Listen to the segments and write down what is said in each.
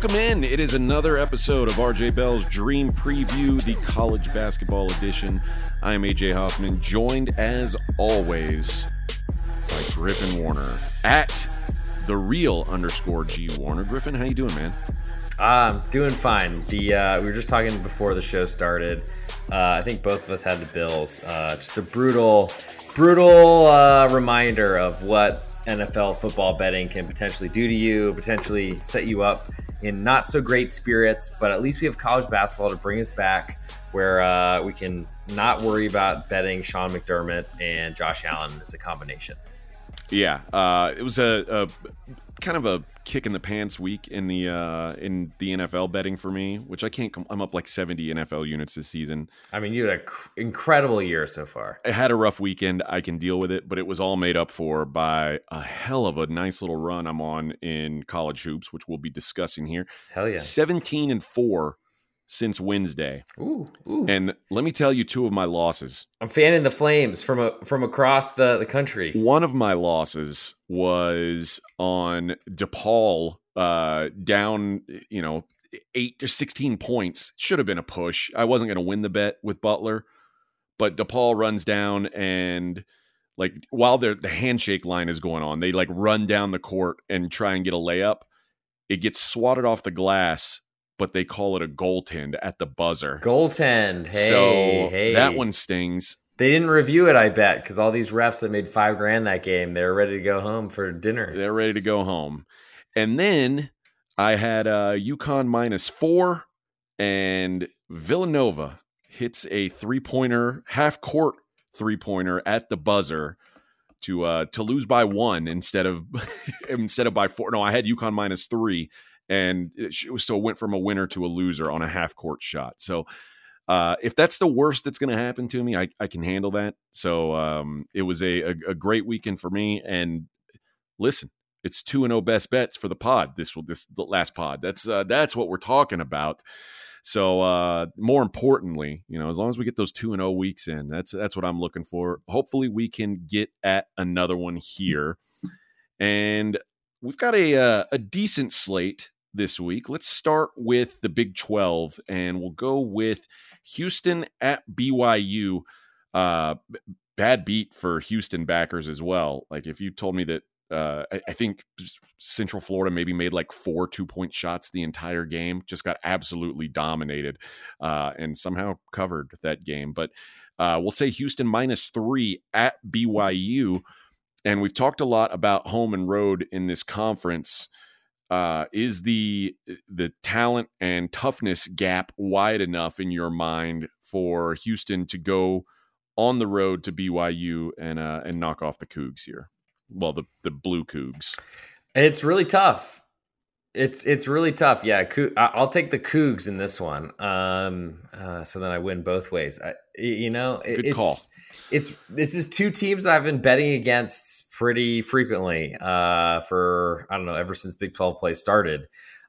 Welcome in. It is another episode of RJ Bell's Dream Preview, the college basketball edition. I am AJ Hoffman, joined as always by Griffin Warner at the real underscore G Warner. Griffin, how you doing, man? I'm doing fine. The uh, we were just talking before the show started. Uh, I think both of us had the Bills. Uh, just a brutal, brutal uh, reminder of what NFL football betting can potentially do to you, potentially set you up in not so great spirits. But at least we have college basketball to bring us back, where uh, we can not worry about betting Sean McDermott and Josh Allen as a combination. Yeah, uh, it was a, a kind of a kick in the pants week in the uh, in the NFL betting for me, which I can't. Com- I'm up like 70 NFL units this season. I mean, you had an cr- incredible year so far. I had a rough weekend. I can deal with it, but it was all made up for by a hell of a nice little run I'm on in college hoops, which we'll be discussing here. Hell yeah, 17 and four since Wednesday. Ooh, ooh. And let me tell you two of my losses. I'm fanning the flames from a, from across the, the country. One of my losses was on DePaul uh, down, you know, eight to 16 points. Should have been a push. I wasn't going to win the bet with Butler, but DePaul runs down and like while the handshake line is going on, they like run down the court and try and get a layup. It gets swatted off the glass but they call it a goaltend at the buzzer. Goaltend. Hey, so hey. that one stings. They didn't review it, I bet, because all these refs that made five grand that game, they're ready to go home for dinner. They're ready to go home. And then I had uh, UConn minus four, and Villanova hits a three pointer, half court three pointer at the buzzer to uh to lose by one instead of instead of by four. No, I had UConn minus three and it, so it went from a winner to a loser on a half court shot. So uh, if that's the worst that's going to happen to me, I, I can handle that. So um, it was a, a, a, great weekend for me. And listen, it's two and zero oh best bets for the pod. This will this the last pod. That's uh, that's what we're talking about. So uh, more importantly, you know, as long as we get those two and zero oh weeks in, that's that's what I'm looking for. Hopefully, we can get at another one here, and we've got a uh, a decent slate this week. Let's start with the Big 12 and we'll go with Houston at BYU. Uh, bad beat for Houston backers as well. Like if you told me that uh, I, I, think Central Florida maybe made like four two point shots the entire game, just got absolutely dominated uh, and somehow covered that game. But uh, we'll say Houston minus three at BYU. And we've talked a lot about home and road in this conference uh, is the the talent and toughness gap wide enough in your mind for Houston to go on the road to BYU and uh, and knock off the Cougs here? Well, the the Blue Cougs. It's really tough. It's it's really tough. Yeah, I'll take the Cougs in this one. Um, uh, so then I win both ways. I, you know, good it's, call it's this is two teams I've been betting against pretty frequently uh, for I don't know ever since Big Twelve play started.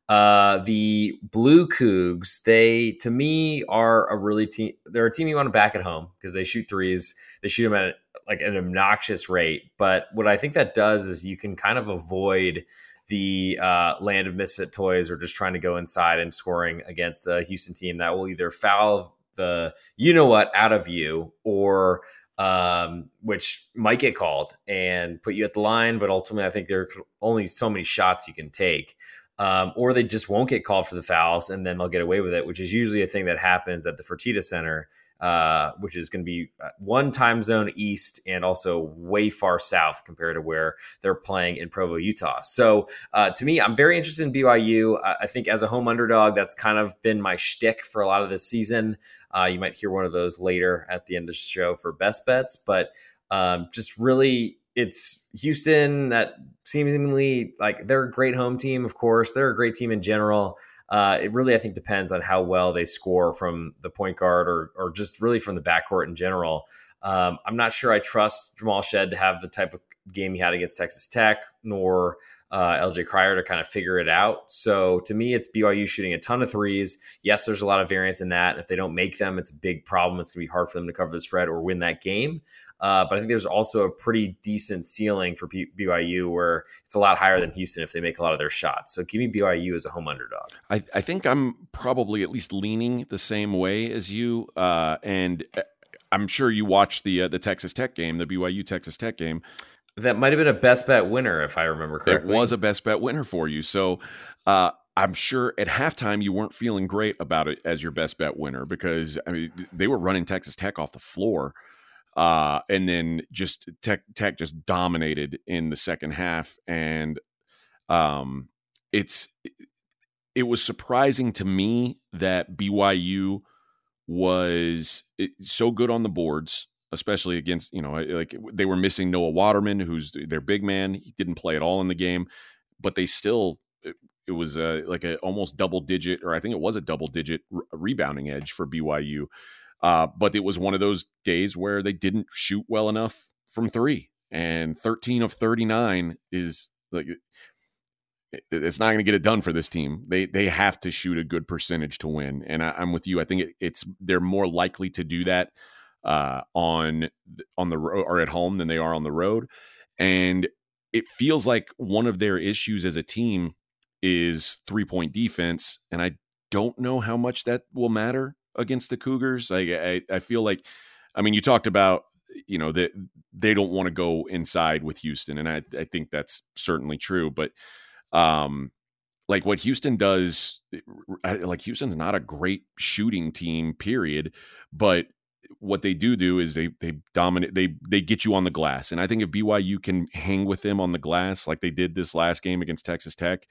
Uh, the Blue Cougs, they to me are a really team. They're a team you want to back at home because they shoot threes. They shoot them at like an obnoxious rate. But what I think that does is you can kind of avoid the uh, land of misfit toys or just trying to go inside and scoring against the Houston team that will either foul the you know what out of you or um, which might get called and put you at the line. But ultimately, I think there are only so many shots you can take. Um, or they just won't get called for the fouls and then they'll get away with it, which is usually a thing that happens at the Fertitta Center, uh, which is going to be uh, one time zone east and also way far south compared to where they're playing in Provo, Utah. So uh, to me, I'm very interested in BYU. I think as a home underdog, that's kind of been my shtick for a lot of this season. Uh, you might hear one of those later at the end of the show for best bets, but um, just really, it's Houston that seemingly like they're a great home team. Of course, they're a great team in general. Uh, it really, I think, depends on how well they score from the point guard or or just really from the backcourt in general. Um, I'm not sure I trust Jamal Shead to have the type of game he had against Texas Tech, nor uh, LJ Cryer to kind of figure it out. So to me, it's BYU shooting a ton of threes. Yes, there's a lot of variance in that. If they don't make them, it's a big problem. It's going to be hard for them to cover the spread or win that game. Uh, but I think there's also a pretty decent ceiling for BYU where it's a lot higher than Houston if they make a lot of their shots. So give me BYU as a home underdog. I, I think I'm probably at least leaning the same way as you. Uh, and uh, I'm sure you watched the uh, the Texas Tech game, the BYU Texas Tech game. That might have been a best bet winner, if I remember correctly. It was a best bet winner for you. So uh, I'm sure at halftime you weren't feeling great about it as your best bet winner because I mean they were running Texas Tech off the floor, uh, and then just Tech Tech just dominated in the second half, and um, it's it was surprising to me that BYU was so good on the boards especially against you know eh, like they were missing Noah Waterman, who's their big man. He didn't play at all in the game, but they still it, it was a, like a almost double digit, or I think it was a double digit re- rebounding edge for BYU. Uh, but it was one of those days where they didn't shoot well enough from three, and 13 of 39 is like eh, it's not going to get it done for this team. They they have to shoot a good percentage to win, and I, am with you. I think it, it's they're more likely to do that uh, on on the road or at home than they are on the road, and it feels like one of their issues as a team is three point defense, and I don't know how much that will matter against the Cougars. I I, I feel like, I mean, you talked about you know that they, don't want to go inside with Houston, and I I think that's certainly true, but um like what Houston does, like Houston's not a great shooting team, period. But what they do do is they they dominate they they get you on the glass. And i think if byu can hang with them on the glass like they did this last game against texas tech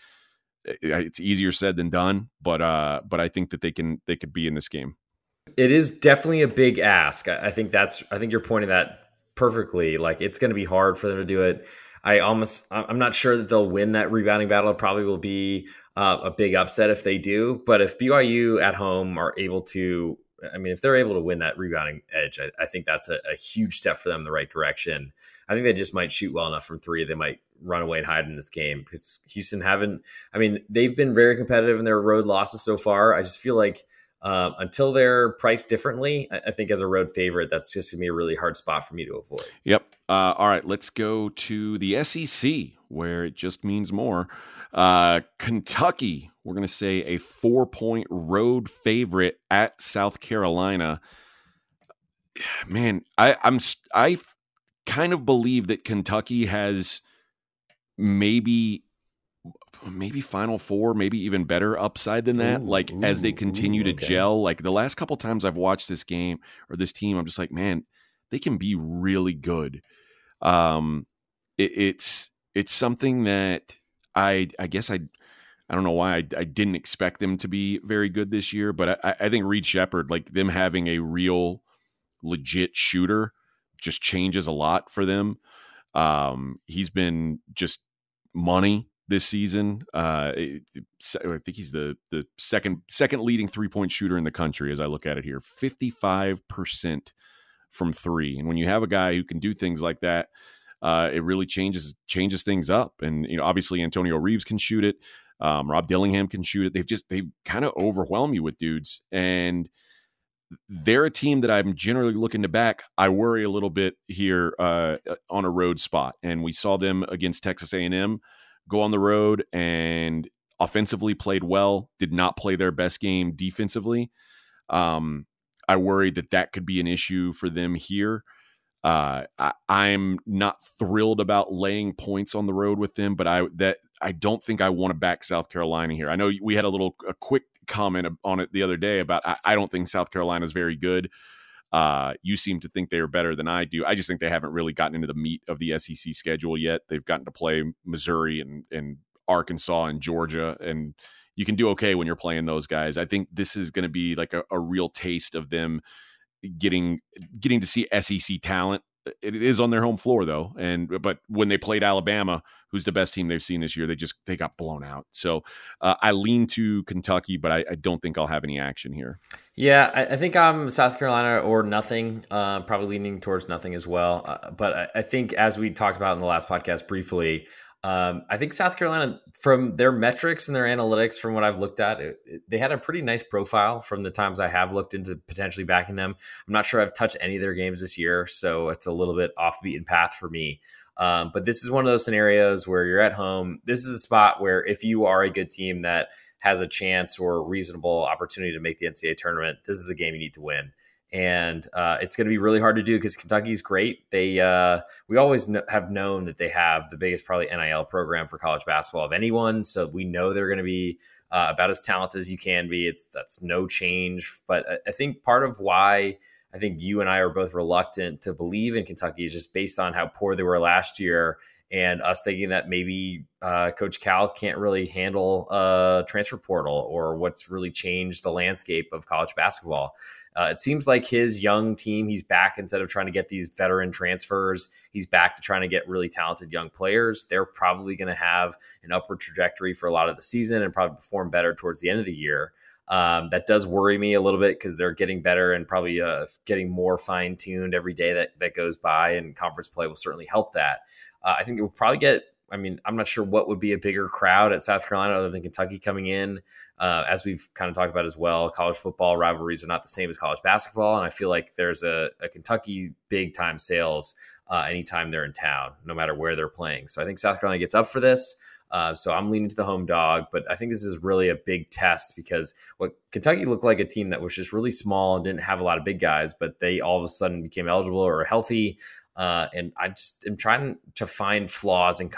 it's easier said than done but uh but i think that they can they could be in this game. It is definitely a big ask. I think that's i think you're pointing that perfectly. Like it's going to be hard for them to do it. I almost i'm not sure that they'll win that rebounding battle. It probably will be uh, a big upset if they do. But if byu at home are able to I mean, if they're able to win that rebounding edge, I, I think that's a, a, huge step for them in the right direction. I think they just might shoot well enough from three. They might run away and hide in this game because Houston haven't. I mean, they've been very competitive in their road losses so far. I just feel like uh, until they're priced differently, I, I, think as a road favorite, that's just gonna be a really hard spot for me to avoid. Yep. Uh, all right, let's go to the SEC where it just means more. Uh, Kentucky, we're going to say a four point road favorite at South Carolina. Man, I, I'm I kind of believe that Kentucky has maybe maybe final four maybe even better upside than that ooh, like ooh, as they continue ooh, to okay. gel like the last couple times i've watched this game or this team i'm just like man they can be really good um it, it's it's something that I I guess I I don't know why I, I didn't expect them to be very good this year, but I, I think Reed Sheppard, like them having a real legit shooter, just changes a lot for them. Um, he's been just money this season. Uh, I think he's the the second second leading three point shooter in the country as I look at it here, fifty five percent from three. And when you have a guy who can do things like that, uh, it really changes changes things up. And you know, obviously Antonio Reeves can shoot it. Um, Rob Dillingham can shoot it. They've just they kind of overwhelm you with dudes, and they're a team that I'm generally looking to back. I worry a little bit here uh, on a road spot, and we saw them against Texas A&M go on the road and offensively played well. Did not play their best game defensively. Um, I worry that that could be an issue for them here. Uh, I, am not thrilled about laying points on the road with them, but I that I don't think I want to back South Carolina here. I know we had a little a quick comment on it the other day about I, I don't think South Carolina is very good. Uh, you seem to think they are better than I do. I just think they haven't really gotten into the meat of the SEC schedule yet. They've gotten to play Missouri and and Arkansas and Georgia, and you can do okay when you're playing those guys. I think this is going to be like a, a real taste of them getting getting to see SEC talent. It is on their home floor though, and but when they played Alabama, who's the best team they've seen this year, they just they got blown out. So uh, I lean to Kentucky, but I, I, don't think I'll have any action here. Yeah, I, I think I'm South Carolina or nothing. Uh, probably leaning towards nothing as well. Uh, but I, I think as we talked about in the last podcast briefly, Um, I think South Carolina, from their metrics and their analytics, from what I've looked at, it, it, they had a pretty nice profile from the times I have looked into potentially backing them. I'm not sure I've touched any of their games this year, so it's a little bit off the beaten path for me. Um, but this is one of those scenarios where you're at home. This is a spot where if you are a good team that has a chance or reasonable opportunity to make the NCAA tournament, this is a game you need to win and uh, it's going to be really hard to do because Kentucky's great. They uh, we always kn- have known that they have the biggest probably NIL program for college basketball of anyone, so we know they're going to be uh, about as talented as you can be. It's that's no change, but I, I, think part of why I think you and I are both reluctant to believe in Kentucky is just based on how poor they were last year. And us thinking that maybe uh, Coach Cal can't really handle a transfer portal or what's really changed the landscape of college basketball. Uh, it seems like his young team, he's back instead of trying to get these veteran transfers. He's back to trying to get really talented young players. They're probably going to have an upward trajectory for a lot of the season and probably perform better towards the end of the year. Um, that does worry me a little bit because they're getting better and probably uh, getting more fine tuned every day that, that goes by, and conference play will certainly help that. Uh, I think it will probably get I mean, I'm not sure what would be a bigger crowd at South Carolina other than Kentucky coming in. Uh, as we've kind of talked about as well, college football rivalries are not the same as college basketball, and I feel like there's a, a Kentucky big time sales uh, anytime they're in town, no matter where they're playing. So I think South Carolina gets up for this. Uh, so I'm leaning to the home dog, but I think this is really a big test because what Kentucky looked like a team that was just really small and didn't have a lot of big guys, but they all of a sudden became eligible or healthy. Uh, and I just am trying to find flaws in,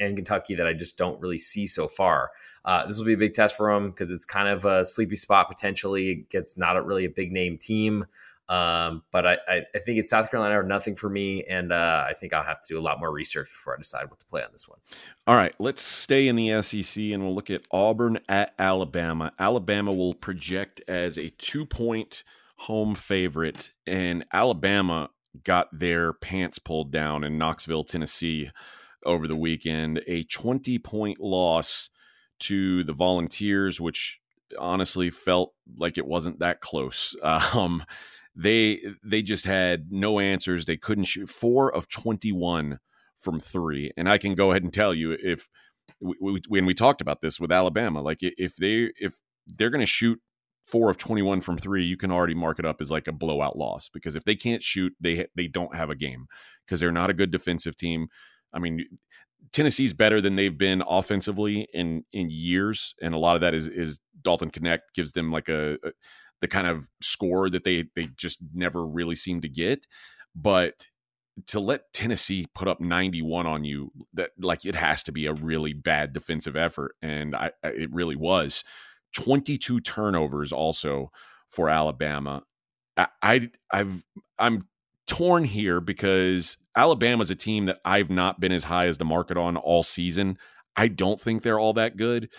in Kentucky that I just don't really see so far. Uh, this will be a big test for them because it's kind of a sleepy spot potentially. It gets not a, really a big name team. Um, but I, I, I, think it's South Carolina or nothing for me, and uh, I think I'll have to do a lot more research before I decide what to play on this one. All right, let's stay in the SEC and we'll look at Auburn at Alabama. Alabama will project as a two point home favorite, and Alabama got their pants pulled down in Knoxville, Tennessee over the weekend. A 20 point loss to the Volunteers, which honestly felt like it wasn't that close. Um, they they just had no answers. They couldn't shoot four of 21 from three. And I can go ahead and tell you if when we talked about this with Alabama, like if they if they're going to shoot four of 21 from three, you can already mark it up as like a blowout loss because if they can't shoot, they they don't have a game because they're not a good defensive team. I mean, Tennessee's better than they've been offensively in in years, and a lot of that is is Dalton Knecht gives them like a, a the kind of score that they they just never really seem to get. But to let Tennessee put up 91 on you, that like it has to be a really bad defensive effort, and I, it really was. 22 turnovers also for Alabama. I, I I've I'm torn here because Alabama's a team that I've not been as high as the market on all season. I don't think they're all that good.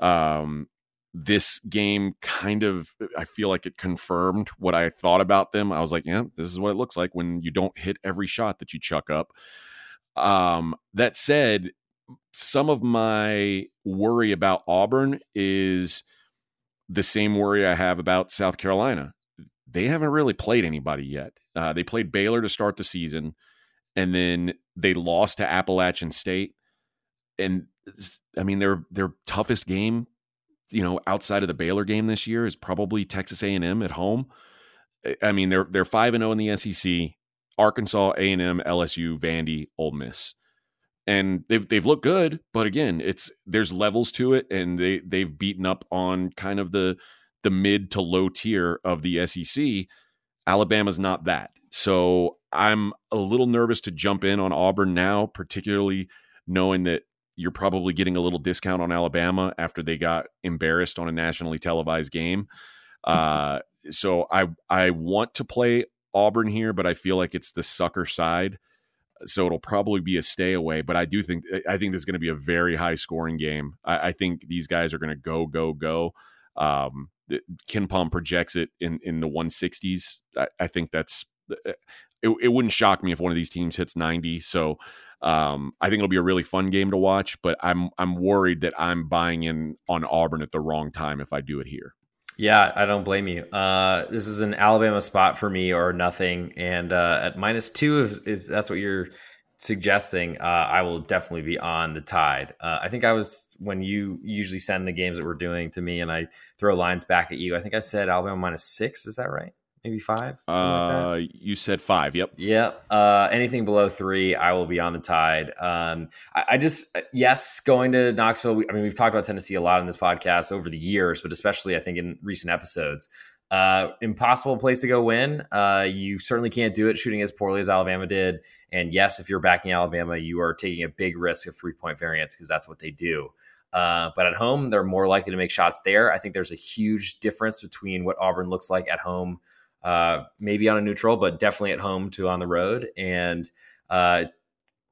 Um, this game kind of I feel like it confirmed what I thought about them. I was like, yeah, this is what it looks like when you don't hit every shot that you chuck up. Um, that said, some of my worry about Auburn is the same worry I have about South Carolina. They haven't really played anybody yet. Uh, they played Baylor to start the season, and then they lost to Appalachian State. And I mean, their their toughest game, you know, outside of the Baylor game this year is probably Texas A and M at home. I mean, they're they're five and zero oh in the SEC. Arkansas, A and M, LSU, Vandy, Ole Miss and they've they've looked good, but again, it's there's levels to it, and they they've beaten up on kind of the the mid to low tier of the SEC. Alabama's not that, so I'm a little nervous to jump in on Auburn now, particularly knowing that you're probably getting a little discount on Alabama after they got embarrassed on a nationally televised game. Uh, so I I want to play Auburn here, but I feel like it's the sucker side so it'll probably be a stay away. But I do think I think this is going to be a very high scoring game. I, I think these guys are going to go go go. Um, KenPom projects it in in the 160s. I, I think that's uh, it, it, wouldn't shock me if one of these teams hits 90. So um, I think it'll be a really fun game to watch. But I'm I'm worried that I'm buying in on Auburn at the wrong time if I do it here. Yeah, I don't blame you. Uh, this is an Alabama spot for me or nothing. And uh, at minus two, if, if that's what you're suggesting, uh, I will definitely be on the tide. Uh, I think I was when you usually send the games that we're doing to me, and I throw lines back at you. I think I said Alabama minus six. Is that right? Maybe five. Uh, like you said five. Yep. Yep. Uh, anything below three, I will be on the tide. Um, I, I, just yes, going to Knoxville. I mean, we've talked about Tennessee a lot in this podcast over the years, but especially I think in recent episodes. Uh, impossible place to go win. Uh, you certainly can't do it shooting as poorly as Alabama did. And yes, if you're backing Alabama, you are taking a big risk of three point variance because that's what they do. Uh, but at home, they're more likely to make shots there. I think there's a huge difference between what Auburn looks like at home, uh, maybe on a neutral, but definitely at home to on the road. And uh,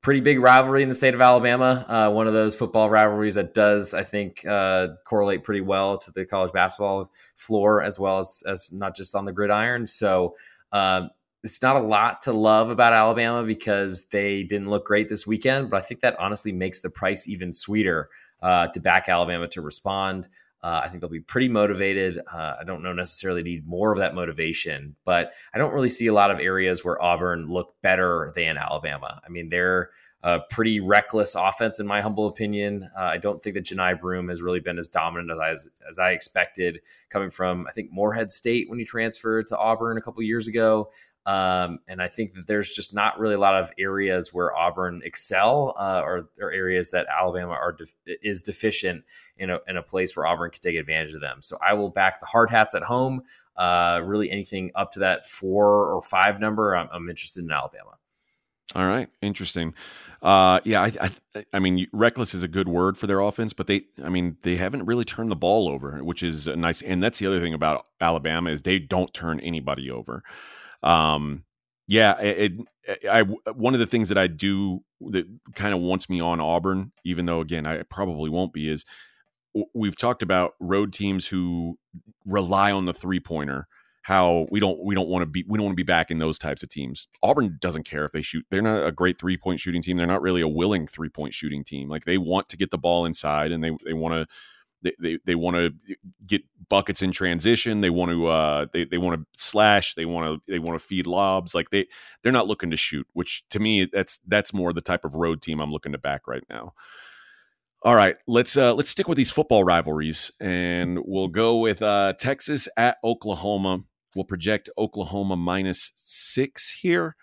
pretty big rivalry in the state of Alabama. Uh, one of those football rivalries that does, I think, uh, correlate pretty well to the college basketball floor as well as, as not just on the gridiron. So um, it's not a lot to love about Alabama because they didn't look great this weekend, but I think that honestly makes the price even sweeter uh, to back Alabama to respond. Uh, I think they'll be pretty motivated. Uh, I don't know necessarily need more of that motivation, but I don't really see a lot of areas where Auburn look better than Alabama. I mean, they're a pretty reckless offense, in my humble opinion. Uh, I don't think that Johni Broome has really been as dominant as I, as, as I expected, coming from I think Morehead State when he transferred to Auburn a couple years ago. Um, and I think that there's just not really a lot of areas where Auburn excel, uh, or, or areas that Alabama are is deficient in a, in a place where Auburn can take advantage of them. So I will back the hard hats at home. Uh, really, anything up to that four or five number, I'm, I'm interested in Alabama. All right, interesting. Uh, yeah, I, I, I, mean, reckless is a good word for their offense, but they, I mean, they haven't really turned the ball over, which is nice. And that's the other thing about Alabama is they don't turn anybody over. Um, yeah, it, it, I one of the things that I do that kind of wants me on Auburn, even though again I probably won't be, is we've talked about road teams who rely on the three pointer. How we don't we don't want to be we don't want to be back in those types of teams. Auburn doesn't care if they shoot. They're not a great three point shooting team. They're not really a willing three point shooting team. Like they want to get the ball inside and they they want to they they, they want to get buckets in transition. They want to uh, they they want to slash. They want to they want to feed lobs. Like they they're not looking to shoot. Which to me that's that's more the type of road team I'm looking to back right now. All right, let's uh, let's stick with these football rivalries, and we'll go with uh, Texas at Oklahoma. We'll project Oklahoma minus six here.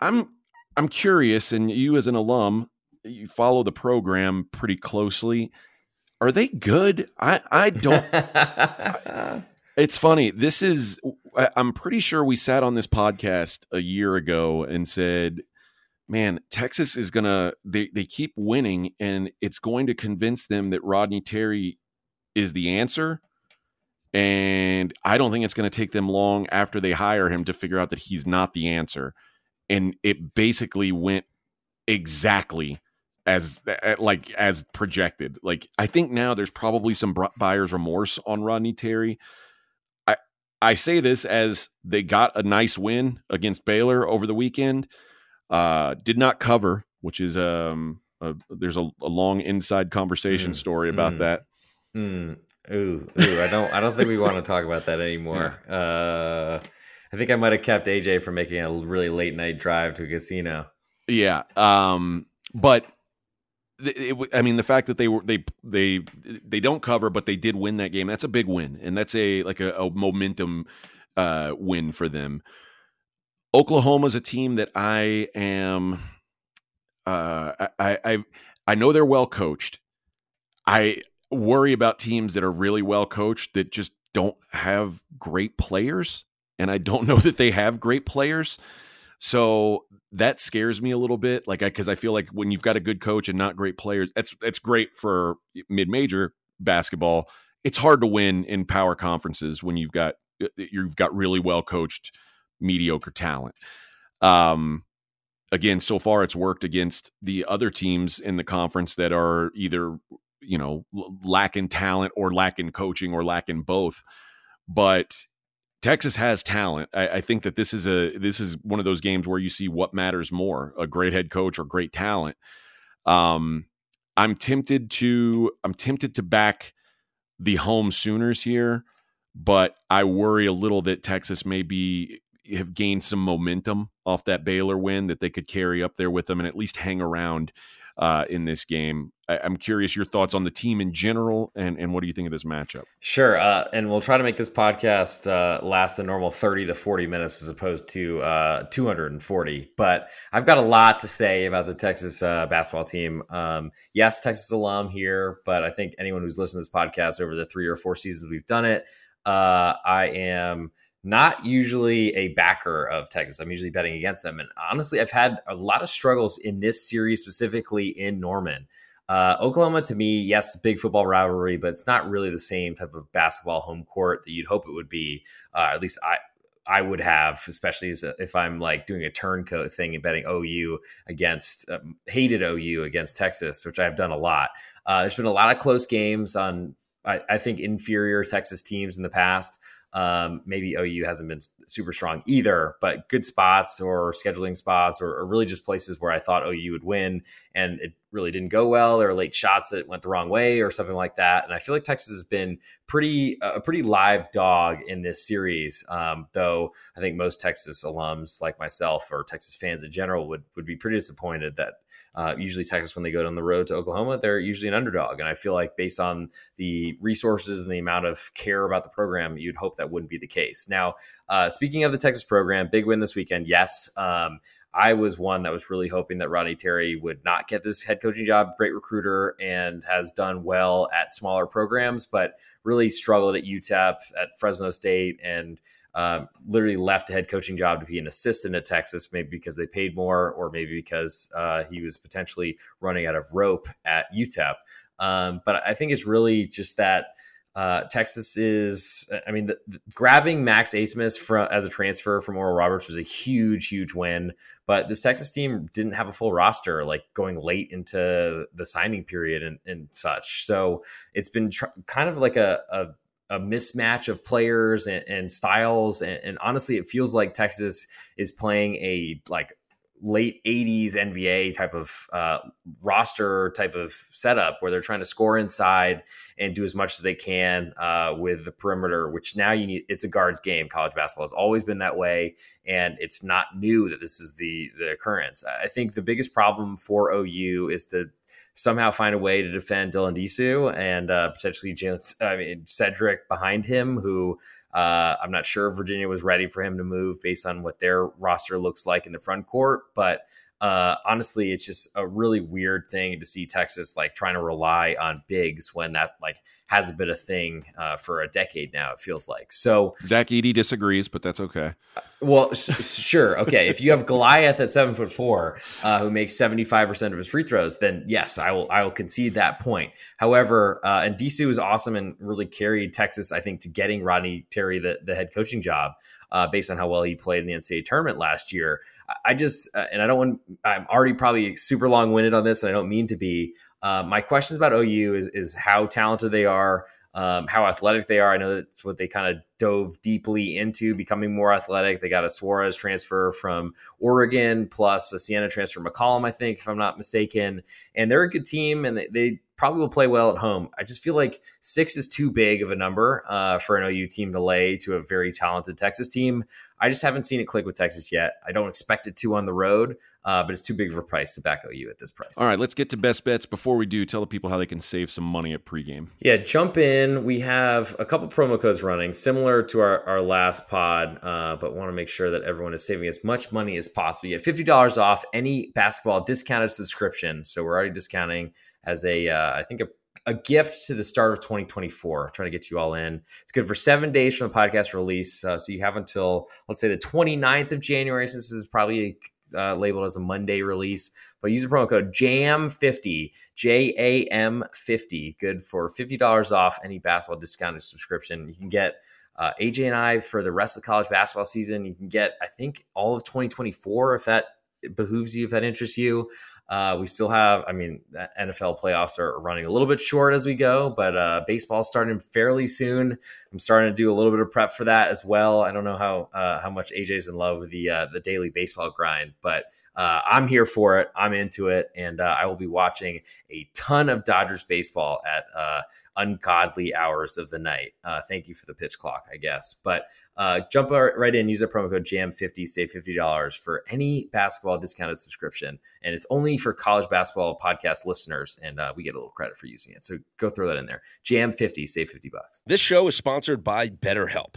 I'm I'm curious, and you as an alum, you follow the program pretty closely are they good? I I don't. I, it's funny. This is. I'm pretty sure we sat on this podcast a year ago and said, "Man, Texas is gonna. They they keep winning, and it's going to convince them that Rodney Terry is the answer." And I don't think it's going to take them long after they hire him to figure out that he's not the answer. And it basically went exactly as eh, like as projected. Like I think now there's probably some buyer's remorse on Rodney Terry. I I say this as they got a nice win against Baylor over the weekend. Uh, did not cover, which is um a, there's a, a, long inside conversation mm, story about mm, that. Mm, ooh, ooh, I don't I don't think we want to talk about that anymore. Yeah. Uh, I think I might have kept AJ from making a really late night drive to a casino. Yeah. Um, but it, I mean, the fact that they were they they they don't cover, but they did win that game. That's a big win, and that's a like a, a momentum uh, win for them. Oklahoma's a team that I am. Uh, I I I know they're well coached. I worry about teams that are really well coached that just don't have great players, and I don't know that they have great players. So that scares me a little bit, like because I, feel like when you've got a good coach and not great players, that's that's great for mid major basketball. It's hard to win in power conferences when you've got you've got really well coached mediocre talent. Um, again, so far it's worked against the other teams in the conference that are either you know lacking talent or lacking coaching or lacking both. But Texas has talent. I, I, think that this is a this is one of those games where you see what matters more: a great head coach or great talent. Um, I'm tempted to I'm tempted to back the home Sooners here, but I worry a little that Texas may be have gained some momentum off that Baylor win that they could carry up there with them and at least hang around uh, in this game. I, am curious your thoughts on the team in general, and, and what do you think of this matchup? Sure, uh, and we'll try to make this podcast uh, last the normal 30 to 40 minutes as opposed to uh, 240. But I've got a lot to say about the Texas uh, basketball team. Um, yes, Texas alum here, but I think anyone who's listened to this podcast over the three or four seasons we've done it, uh, I am not usually a backer of Texas. I'm usually betting against them. And honestly, I've had a lot of struggles in this series, specifically in Norman. Uh, Oklahoma, to me, yes, big football rivalry, but it's not really the same type of basketball home court that you'd hope it would be. Uh, at least I, I would have, especially if I'm like doing a turncoat thing and betting OU against um, hated OU against Texas, which I've done a lot. Uh, there's been a lot of close games on, I, I think, inferior Texas teams in the past. Um, maybe OU hasn't been super strong either, but good spots or scheduling spots or, or, really just places where I thought OU would win and it really didn't go well. There late shots that went the wrong way or something like that. And I feel like Texas has been pretty a pretty live dog in this series. Um, though I think most Texas alums like myself or Texas fans in general would would be pretty disappointed that uh, usually, Texas, when they go down the road to Oklahoma, they're usually an underdog. And I feel like, based on the resources and the amount of care about the program, you'd hope that wouldn't be the case. Now, uh, speaking of the Texas program, big win this weekend. Yes. Um, I was one that was really hoping that Rodney Terry would not get this head coaching job. Great recruiter and has done well at smaller programs, but really struggled at UTEP, at Fresno State, and uh, literally left a head coaching job to be an assistant at Texas, maybe because they paid more, or maybe because uh, he was potentially running out of rope at UTEP. Um, but I think it's really just that uh, Texas is, I mean, the, the, grabbing Max Abmas from, as a transfer from Oral Roberts was a huge, huge win. But this Texas team didn't have a full roster, like going late into the signing period and, and such. So it's been tr- kind of like a, a a mismatch of players and, and styles. And, and, honestly, it feels like Texas is playing a like late 80s NBA type of uh, roster type of setup where they're trying to score inside and do as much as they can uh, with the perimeter, which now you need, it's a guards game. College basketball has always been that way. And it's not new that this is the, the occurrence. I think the biggest problem for OU is the somehow find a way to defend Dylan Disu and uh, potentially Jalen, I mean, Shedrick behind him, who uh, I'm not sure if Virginia was ready for him to move based on what their roster looks like in the front court. But uh, honestly, it's just a really weird thing to see Texas like trying to rely on bigs when that like hasn't been a thing uh, for a decade now. It feels like so. Zach Edey disagrees, but that's okay. Well, sure, okay. if you have Goliath at seven foot four, uh, who makes seventy five percent of his free throws, then yes, I will. I will concede that point. However, uh, and Disu is awesome and really carried Texas, I think, to getting Rodney Terry the the head coaching job. Uh, based on how well he played in the NCAA tournament last year. I just, uh, and I don't want, I'm already probably super long winded on this, and I don't mean to be. Uh, my questions about OU is, is how talented they are, um, how athletic they are. I know that's what they kind of dove deeply into, becoming more athletic. They got a Soares transfer from Oregon, plus a Siena transfer, McCollum, I think, if I'm not mistaken. And they're a good team, and they, they probably will play well at home. I just feel like six is too big of a number uh, for an OU team to lay to a very talented Texas team. I just haven't seen it click with Texas yet. I don't expect it to on the road, uh, but it's too big of a price to back OU at this price. All right, let's get to best bets. Before we do, tell the people how they can save some money at pregame. Yeah, jump in. We have a couple promo codes running, similar to our, our last pod, uh, but want to make sure that everyone is saving as much money as possible. You get $50 off any basketball discounted subscription. So we're already discounting as a, uh, I think, a a gift to the start of 2024. trying to get you all in. It's good for seven days from the podcast release. Uh, so you have until, let's say, the 29th of January, since this is probably uh, labeled as a Monday release. But use the promo code JAM50, J A M 50. Good for $50 off any basketball discounted subscription. You can get uh, AJ and I for the rest of the college basketball season. You can get, I think, all of 2024 if that behooves you, if that interests you. Uh, we still have, I mean, NFL playoffs are running a little bit short as we go, but uh, baseball starting fairly soon. I'm starting to do a little bit of prep for that as well. I don't know how uh, how much AJ's in love with the uh, the daily baseball grind, but uh, I'm here for it. I'm into it, and uh, I will be watching a ton of Dodgers baseball at uh, ungodly hours of the night. Uh, thank you for the pitch clock, I guess. But uh, jump right in, use the promo code JAM50, save $50 for any basketball discounted subscription. And it's only for college basketball podcast listeners, and uh, we get a little credit for using it. So go throw that in there. JAM50, save 50 bucks. This show is sponsored by BetterHelp.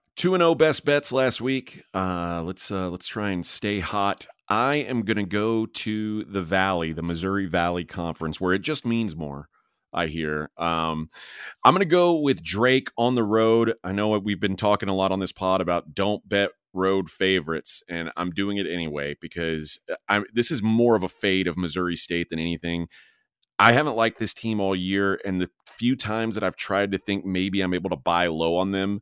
2 and 0 best bets last week. Uh, let's uh, let's try and stay hot. I am going to go to the Valley, the Missouri Valley Conference, where it just means more. I hear. Um, I'm going to go with Drake on the road. I know we've been talking a lot on this pod about don't bet road favorites, and I'm doing it anyway because uh, I'm, this is more of a fade of Missouri State than anything. I haven't liked this team all year, and the few times that I've tried to think maybe I'm able to buy low on them,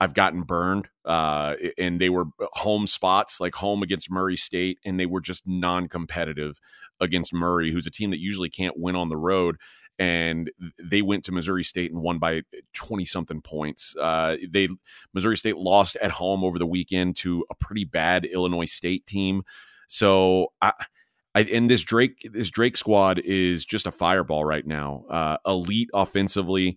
I've gotten burned. Uh, and they were home spots, like home against Murray State, and they were just non competitive against Murray, who's a team that usually can't win on the road. And they went to Missouri State and won by 20 something points. Uh, they Missouri State lost at home over the weekend to a pretty bad Illinois State team. So I, I, and this Drake this Drake squad is just a fireball right now. Uh, elite offensively,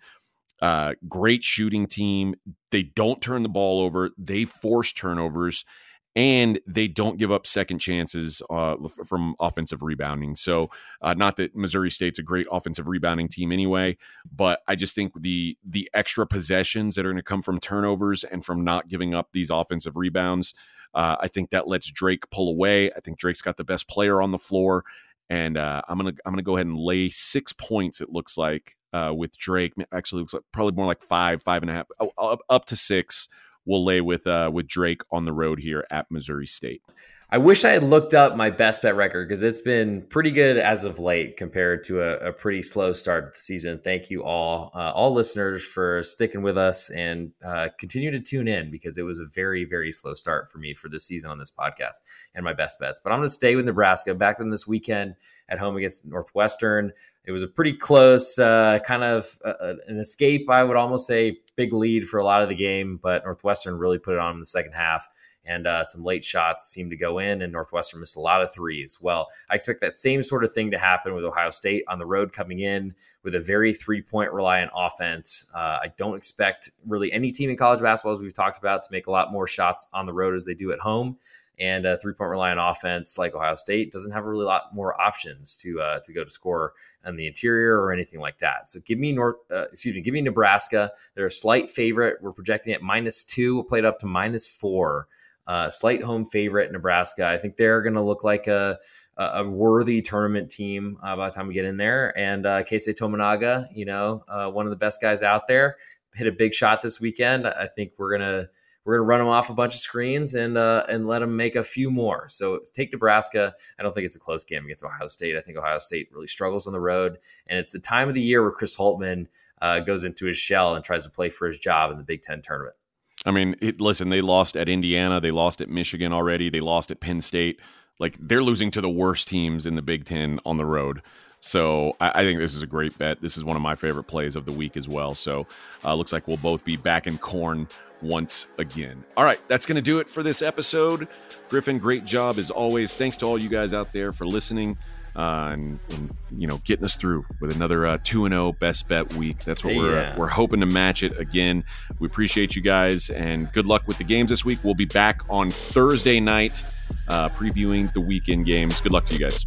uh, great shooting team. They don't turn the ball over. They force turnovers, and they don't give up second chances uh, from offensive rebounding. So, uh, not that Missouri State's a great offensive rebounding team anyway, but I just think the the extra possessions that are going to come from turnovers and from not giving up these offensive rebounds, uh, I think that lets Drake pull away. I think Drake's got the best player on the floor, and uh, I'm gonna I'm gonna go ahead and lay six points. It looks like uh, with Drake. Actually, looks like probably more like five, five and a half, oh, up, up to six. We'll lay with uh, with Drake on the road here at Missouri State. I wish I had looked up my best bet record because it's been pretty good as of late compared to a, a pretty slow start of the season. Thank you all, uh, all listeners, for sticking with us and uh, continue to tune in because it was a very, very slow start for me for this season on this podcast and my best bets. But I'm going to stay with Nebraska. Back them this weekend at home against Northwestern. It was a pretty close, uh, kind of uh, uh, an escape, I would almost say, big lead for a lot of the game, but Northwestern really put it on in the second half and uh, some late shots seem to go in, and Northwestern missed a lot of threes. Well, I expect that same sort of thing to happen with Ohio State on the road coming in with a very three point reliant offense. Uh, I don't expect really any team in college basketball, as we've talked about, to make a lot more shots on the road as they do at home. And a three point reliant offense like Ohio State doesn't have a really lot more options to uh, to go to score on the interior or anything like that. So give me North, uh, excuse me, give me Nebraska. They're a slight favorite. We're projecting at minus two. We'll play it up to minus four. Uh, slight home favorite, Nebraska. I think they're going to look like a, a worthy tournament team uh, by the time we get in there. And uh, Keisei Tominaga, you know, uh, one of the best guys out there, hit a big shot this weekend. I think we're gonna we're gonna run them off a bunch of screens and uh, and let them make a few more. So take Nebraska. I don't think it's a close game against Ohio State. I think Ohio State really struggles on the road, and it's the time of the year where Chris Holtmann uh, goes into his shell and tries to play for his job in the Big Ten tournament. I mean, it, listen, they lost at Indiana, they lost at Michigan already, they lost at Penn State. Like they're losing to the worst teams in the Big Ten on the road. So I, I think this is a great bet. This is one of my favorite plays of the week as well. So uh, looks like we'll both be back in corn once again. All right, that's going to do it for this episode. Griffin, great job as always. Thanks to all you guys out there for listening uh, and, and, you know getting us through with another two and zero oh best bet week. That's what yeah. we're uh, we're hoping to match it again. We appreciate you guys and good luck with the games this week. We'll be back on Thursday night uh, previewing the weekend games. Good luck to you guys.